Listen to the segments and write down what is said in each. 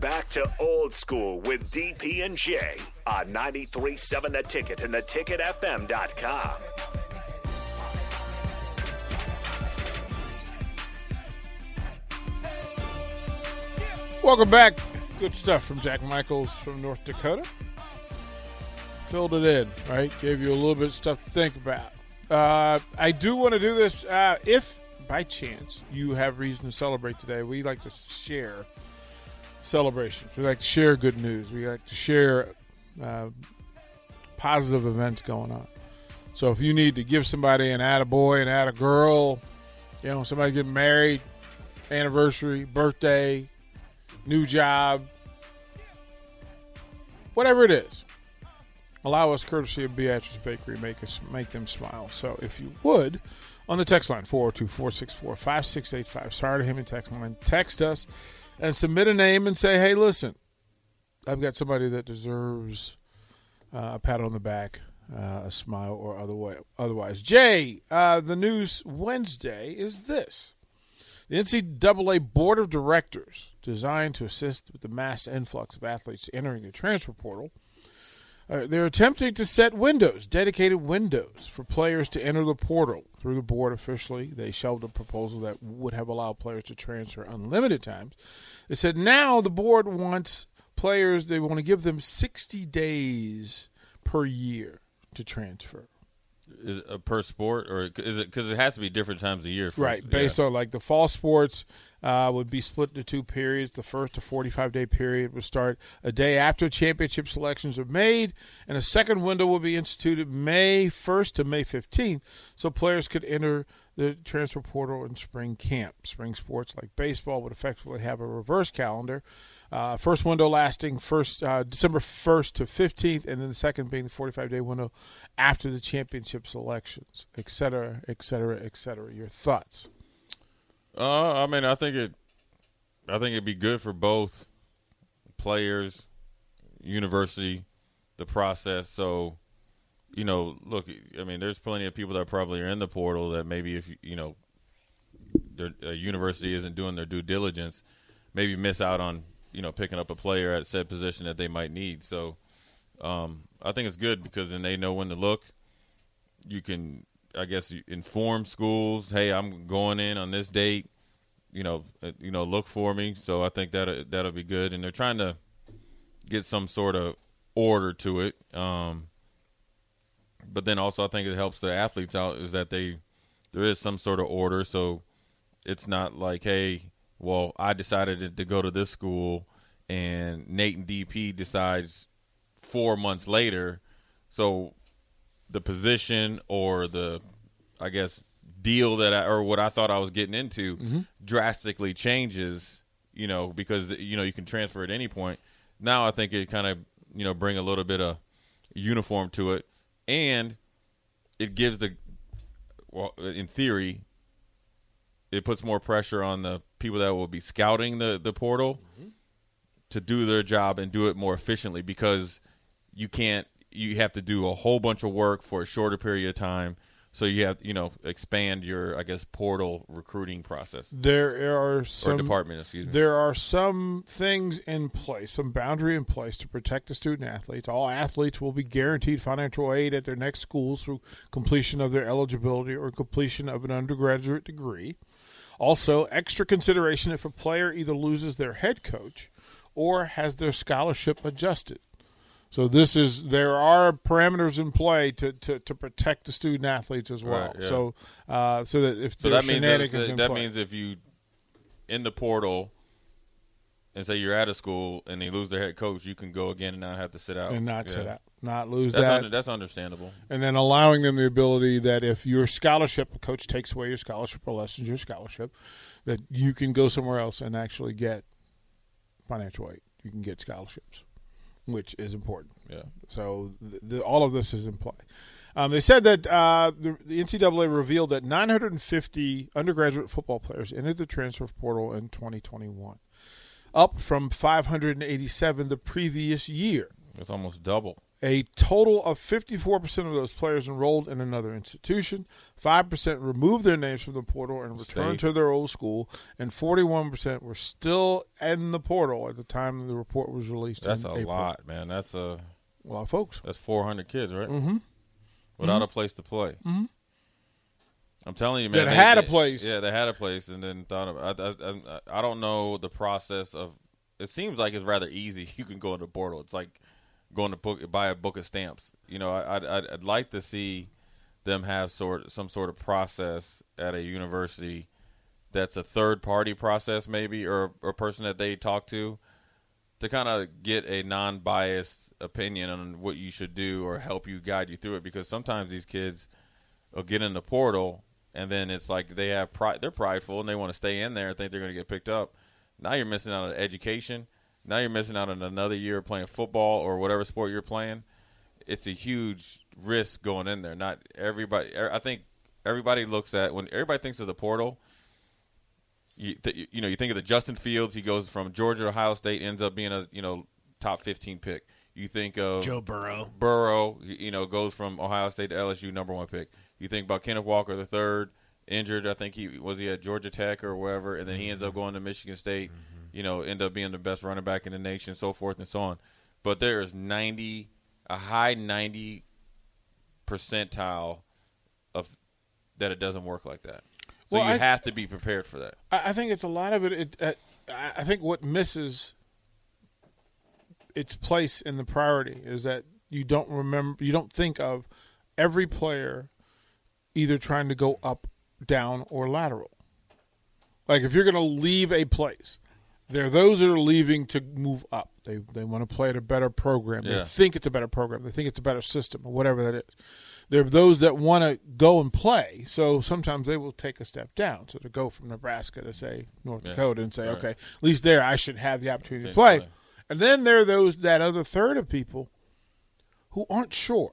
Back to old school with DP and J on 93.7 The Ticket and theticketfm.com. Welcome back. Good stuff from Jack Michaels from North Dakota. Filled it in, right? Gave you a little bit of stuff to think about. Uh, I do want to do this. Uh, if by chance you have reason to celebrate today, we like to share celebrations. We like to share good news. We like to share uh, positive events going on. So if you need to give somebody an add a attaboy, an attagirl, you know, somebody getting married, anniversary, birthday, new job, whatever it is, allow us courtesy of Beatrice Bakery make us make them smile. So if you would, on the text line 402-464-5685, sorry to him in text line, text us and submit a name and say, hey, listen, I've got somebody that deserves uh, a pat on the back, uh, a smile, or other way, otherwise. Jay, uh, the news Wednesday is this. The NCAA Board of Directors, designed to assist with the mass influx of athletes entering the transfer portal, uh, they're attempting to set windows, dedicated windows, for players to enter the portal. Through the board officially, they shelved a proposal that would have allowed players to transfer unlimited times. They said now the board wants players, they want to give them 60 days per year to transfer. Is it, uh, per sport, or is it because it has to be different times a year? For, Right, based on like the fall sports uh, would be split into two periods. The first, a 45 day period, would start a day after championship selections are made, and a second window will be instituted May 1st to May 15th, so players could enter the transfer portal in spring camp. Spring sports like baseball would effectively have a reverse calendar. Uh, first window lasting first uh, December 1st to 15th, and then the second being the 45 day window after the championship selections, et cetera, et cetera, et cetera. Your thoughts? Uh, I mean, I think it, I think it'd be good for both players, university, the process. So, you know, look, I mean, there's plenty of people that probably are in the portal that maybe if you know, their university isn't doing their due diligence, maybe miss out on you know picking up a player at said position that they might need. So, um, I think it's good because then they know when to look. You can I guess inform schools, hey, I'm going in on this date. You know, uh, you know, look for me. So I think that that'll be good, and they're trying to get some sort of order to it. Um, but then also, I think it helps the athletes out is that they there is some sort of order, so it's not like, hey, well, I decided to go to this school, and Nate and DP decides four months later, so the position or the I guess deal that I or what I thought I was getting into mm-hmm. drastically changes, you know, because you know you can transfer at any point. Now I think it kind of you know bring a little bit of uniform to it, and it gives the well in theory it puts more pressure on the people that will be scouting the the portal mm-hmm. to do their job and do it more efficiently because you can't you have to do a whole bunch of work for a shorter period of time so you have you know expand your i guess portal recruiting process There are or some department excuse me There are some things in place, some boundary in place to protect the student athletes. All athletes will be guaranteed financial aid at their next schools through completion of their eligibility or completion of an undergraduate degree. Also, extra consideration if a player either loses their head coach or has their scholarship adjusted. So this is there are parameters in play to, to, to protect the student athletes as well. Right, yeah. So uh, so that if so that means that, that means if you in the portal and say you're out of school and they lose their head coach you can go again and not have to sit out and not Yeah. sit out, not lose that's, that. under, that's understandable and then allowing them the ability that if your scholarship a coach takes away your scholarship or lessens your scholarship that you can go somewhere else and actually get financial aid. You can get scholarships, which is important. Yeah. So th- all of this is in play. Um, they said that uh, the, the NCAA revealed that 950 undergraduate football players entered the transfer portal in 2021, up from 587 the previous year. It's almost double. A total of 54% of those players enrolled in another institution, 5% removed their names from the portal and returned to their old school, and 41% were still in the portal at the time the report was released. That's a April. lot, man. That's a A lot of folks. that's 400 kids, right? Mm-hmm. Without a place to play. Mm-hmm. I'm telling you, man. That they- had a place. Yeah, they had a place, and then thought of. I, I, I, I don't know the process of. It seems like it's rather easy. You can go into the portal. It's like going to book buy a book of stamps. You know, I, I'd, I'd, I'd like to see them have sort some sort of process at a university that's a third party process, maybe, or a person that they talk to to kind of get a non-biased opinion on what you should do or help you guide you through it. Because sometimes these kids will get in the portal and then it's like they have pride they're prideful and they want to stay in there and think they're going to get picked up. Now you're missing out on education now you're missing out on another year playing football or whatever sport you're playing it's a huge risk going in there not everybody er, i think everybody looks at when everybody thinks of the portal you, th- you know, you think of the Justin Fields. He goes from Georgia to Ohio State, ends up being a you know top fifteen pick. You think of Joe Burrow. Burrow, you know, goes from Ohio State to LSU, number one pick. You think about Kenneth Walker the third, injured. I think he was he at Georgia Tech or wherever, and then he ends up mm-hmm. going to Michigan State. Mm-hmm. You know, end up being the best running back in the nation, so forth and so on. But there is ninety, a high ninety percentile of that it doesn't work like that. So Well, you I- have to be prepared for that. I, I think it's a lot of it. it uh, I I think what misses its place in the priority is that you don't remember, you don't think of every player either trying to go up, down, or lateral. Like if you're going to leave a place, there are those that are leaving to move up. They they want to play at a better program. They Yeah. think it's a better program. They think it's a better system or whatever that is. There are those that want to go and play. So sometimes they will take a step down. So to go from Nebraska to say North Yeah. Dakota and say, Right. okay, at least there I should have the opportunity to play. play. And then there are those that other third of people who aren't sure.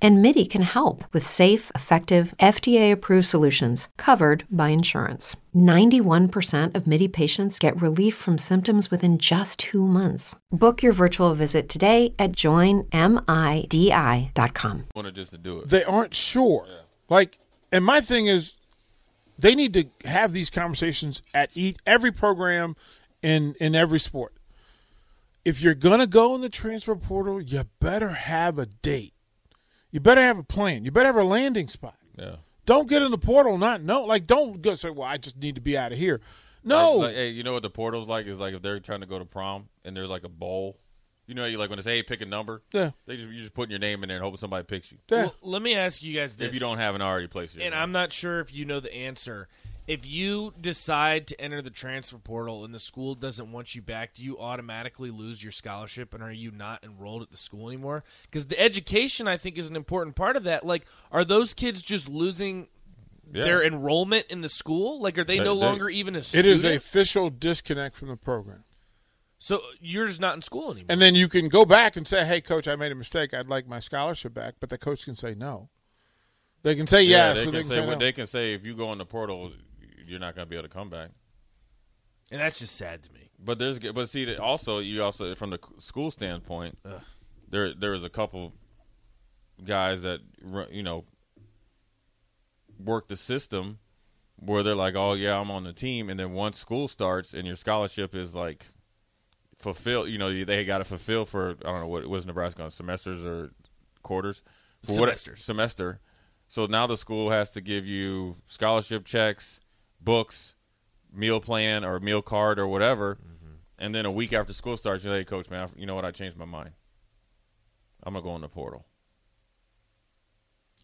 And MIDI can help with safe, effective, FDA approved solutions covered by insurance. 91% of MIDI patients get relief from symptoms within just two months. Book your virtual visit today at joinmidi.com. want to just to do it. They aren't sure. Like, and my thing is, they need to have these conversations at each, every program in in every sport. If you're gonna go in the transfer portal, you better have a date. You better have a plan. You better have a landing spot. Yeah. Don't get in the portal not know. Like, don't go say, "Well, I just need to be out of here." No, Like, like, hey, you know what the portal's like? Is like if they're trying to go to prom and there's like a bowl. You know, you like when they say, "Hey, pick a number." Yeah. They just you just putting your name in there and hoping somebody picks you. Yeah. Well, let me ask you guys this. If you don't have an already placed, your and name. I'm not sure if you know the answer. If you decide to enter the transfer portal and the school doesn't want you back, do you automatically lose your scholarship and are you not enrolled at the school anymore? Because the education, I think, is an important part of that. Like, are those kids just losing Yeah. their enrollment in the school? Like, are they, They- no they- longer even a it student? is a official disconnect from the program. so you're just not in school anymore. And then you can go back and say, "Hey, coach, I made a mistake. I'd like my scholarship back." But the coach can say no. They can say yeah, yes, they but can they can say say no. they can say. If you go in the portal, you're not going to be able to come back. and that's just sad to me. But there's but see that also you also from the school standpoint, there there was a couple guys that you know work the system where they're like, oh yeah, I'm on the team, and then once school starts and your scholarship is like fulfilled, you know, they got to fulfill for I don't know what was Nebraska on semesters or quarters for what- semester. So now the school has to give you scholarship checks, books, meal plan or meal card or whatever, mm-hmm. and then a week after school starts, you're like, hey, coach, man, I- you know what? I changed my mind. I'm gonna go in the portal.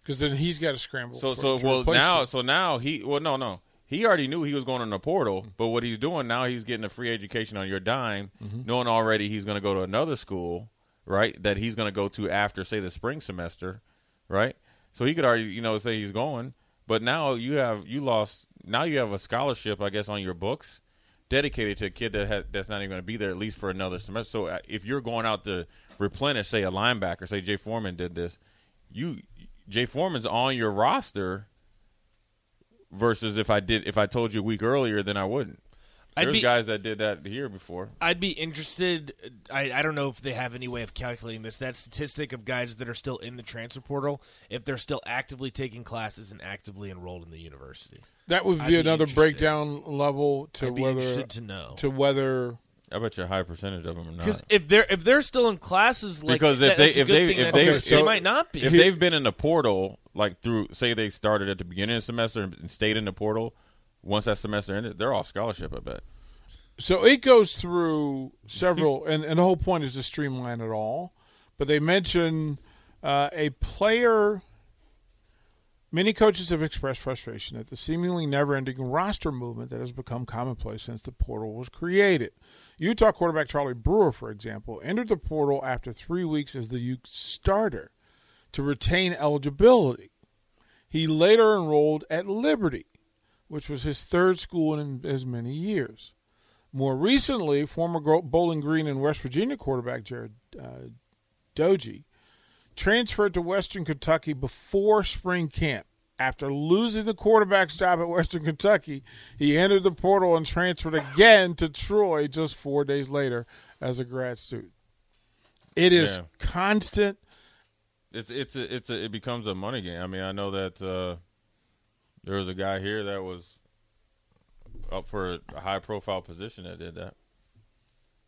because then he's got to scramble. So for- so to well now you. so now he well no no he he already knew he was going in the portal, but what he's doing now, he's getting a free education on your dime, mm-hmm. knowing already he's going to go to another school, right? That he's going to go to after, say, the spring semester, right? So he could already, you know, say he's going, but now you have you lost. Now you have a scholarship, I guess, on your books dedicated to a kid that ha- that's not even going to be there at least for another semester. So uh, if you're going out to replenish, say, a linebacker, say Jay Foreman did this, you Jay Foreman's on your roster versus if I did if I told you a week earlier, then I wouldn't. I'd There's be- guys that did that here before. I'd be interested. I, I don't know if they have any way of calculating this. That statistic of guys that are still in the transfer portal, if they're still actively taking classes and actively enrolled in the university. That would I'd be be another breakdown level to I'd be whether interested to know. to whether I bet you a high percentage of them are Because not. if they're if they're still in classes, like Because if that- they if they if they, if, they might not be. If they've been in the portal, like through, say they started at the beginning of the semester and stayed in the portal, once that semester ended, they're all scholarship. I bet. So it goes through several, and, and the whole point is to streamline it all. But they mention uh, a player. Many coaches have expressed frustration at the seemingly never ending roster movement that has become commonplace since the portal was created. Utah quarterback Charlie Brewer, for example, entered the portal after three weeks as the Ute starter to retain eligibility. He later enrolled at Liberty, which was his third school in as many years. More recently, former Bowling Green and West Virginia quarterback Jarret uh, Doege transferred to Western Kentucky before spring camp. After losing the quarterback's job at Western Kentucky, he entered the portal and transferred again to Troy just four days later as a grad student. It is Yeah. constant. It's it's a, it's a, it becomes a money game. I mean, I know that uh, there was a guy here that was up for a high profile position that did that.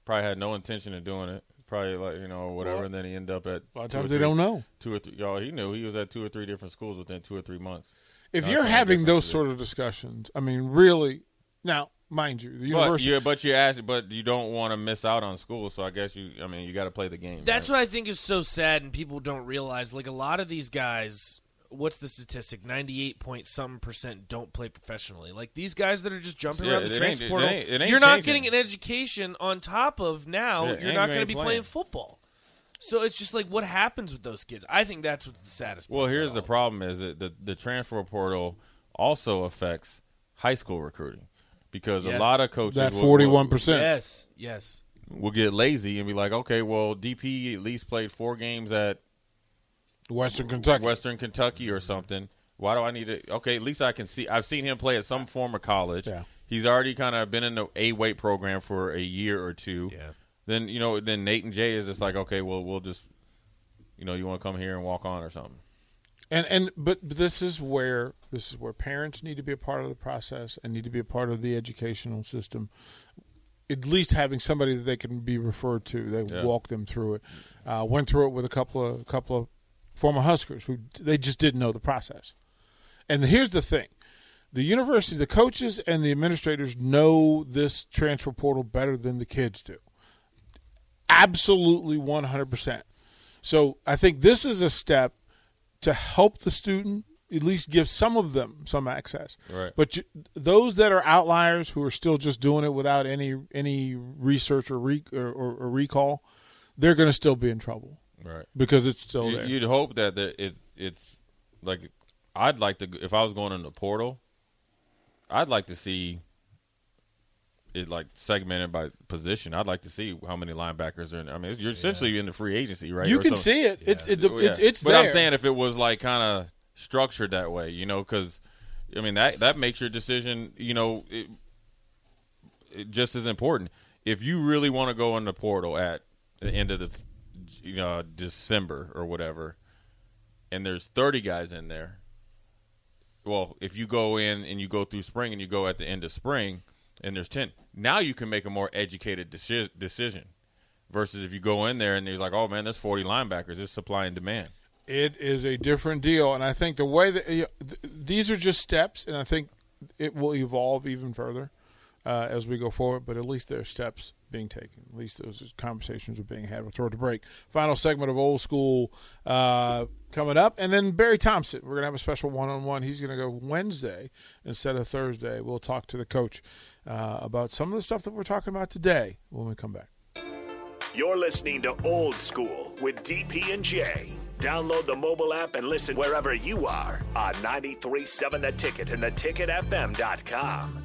Probably had no intention of doing it. Probably like you know whatever, Well, and then he ended up at A lot of times they three- don't know. two or three. Y'all, he knew he was at two or three different schools within two or three months. If Not you're having those positions. sort of discussions, I mean, really, now, mind you, the But university. you but you ask, but you don't want to miss out on school. So I guess you. I mean, you got to play the game. That's right? what I think is so sad, and people don't realize. Like a lot of these guys, what's the statistic? Ninety-eight point some percent don't play professionally. Like these guys that are just jumping Yeah, around the it ain't- transfer it portal. ain't- it ain't you're not changing. getting an education on top of now. Yeah, you're not going to be playing. playing football. So it's just like what happens with those kids. I think that's what's the saddest. Well, here's the problem: is that the the transfer portal also affects high school recruiting because Yes. a lot of coaches that forty one percent. Yes, yes. will get lazy and be like, okay, well, DP at least played four games at Western Kentucky. Western Kentucky or something. Why do I need to? Okay, at least I can see. I've seen him play at some form of college. Yeah. He's already kind of been in the A weight program for a year or two. Yeah. Then you know, then Nate and Jay is just like, okay, well, we'll just, you know, you want to come here and walk on or something. And and but, but this is where this is where parents need to be a part of the process and need to be a part of the educational system. At least having somebody that they can be referred to, they Yeah. walk them through it. Uh, went through it with a couple of couple of former Huskers who they just didn't know the process. And here's the thing: the university, the coaches, and the administrators know this transfer portal better than the kids do. Absolutely, one hundred percent. So I think this is a step to help the student at least give some of them some access. Right. But you, those that are outliers who are still just doing it without any any research or re, or, or, or recall, they're going to still be in trouble Right. because it's still You- there. You'd hope that the, it it's like I'd like to if I was going in the portal, I'd like to see it like segmented by position. I'd like to see how many linebackers are in. There. I mean, you're essentially in the free agency, right? you Or can some- see it. It's it, Yeah. it's it's but there. I'm saying if it was like kind of structured that way, you know, because I mean that that makes your decision, you know, it, it just as important. If you really want to go in the portal at the end of the you know December or whatever, and there's 30 guys in there. Well, if you go in and you go through spring and you go at the end of spring and there's 10, now you can make a more educated deci- decision versus if you go in there and you're like, oh man, there's 40 linebackers, it's supply and demand. it is a different deal, and I think the way that you know, th- these are just steps, and I think it will evolve even further. Uh, as we go forward, but at least there are steps being taken. At least those conversations are being had. We'll throw it to break. Final segment of Old School uh, coming up. And then Barry Thompson. We're going to have a special one on one. He's going to go Wednesday instead of Thursday. We'll talk to the coach uh, about some of the stuff that we're talking about today when we come back. You're listening to Old School with DP and J. Download the mobile app and listen wherever you are on 937 The Ticket and theticketfm.com.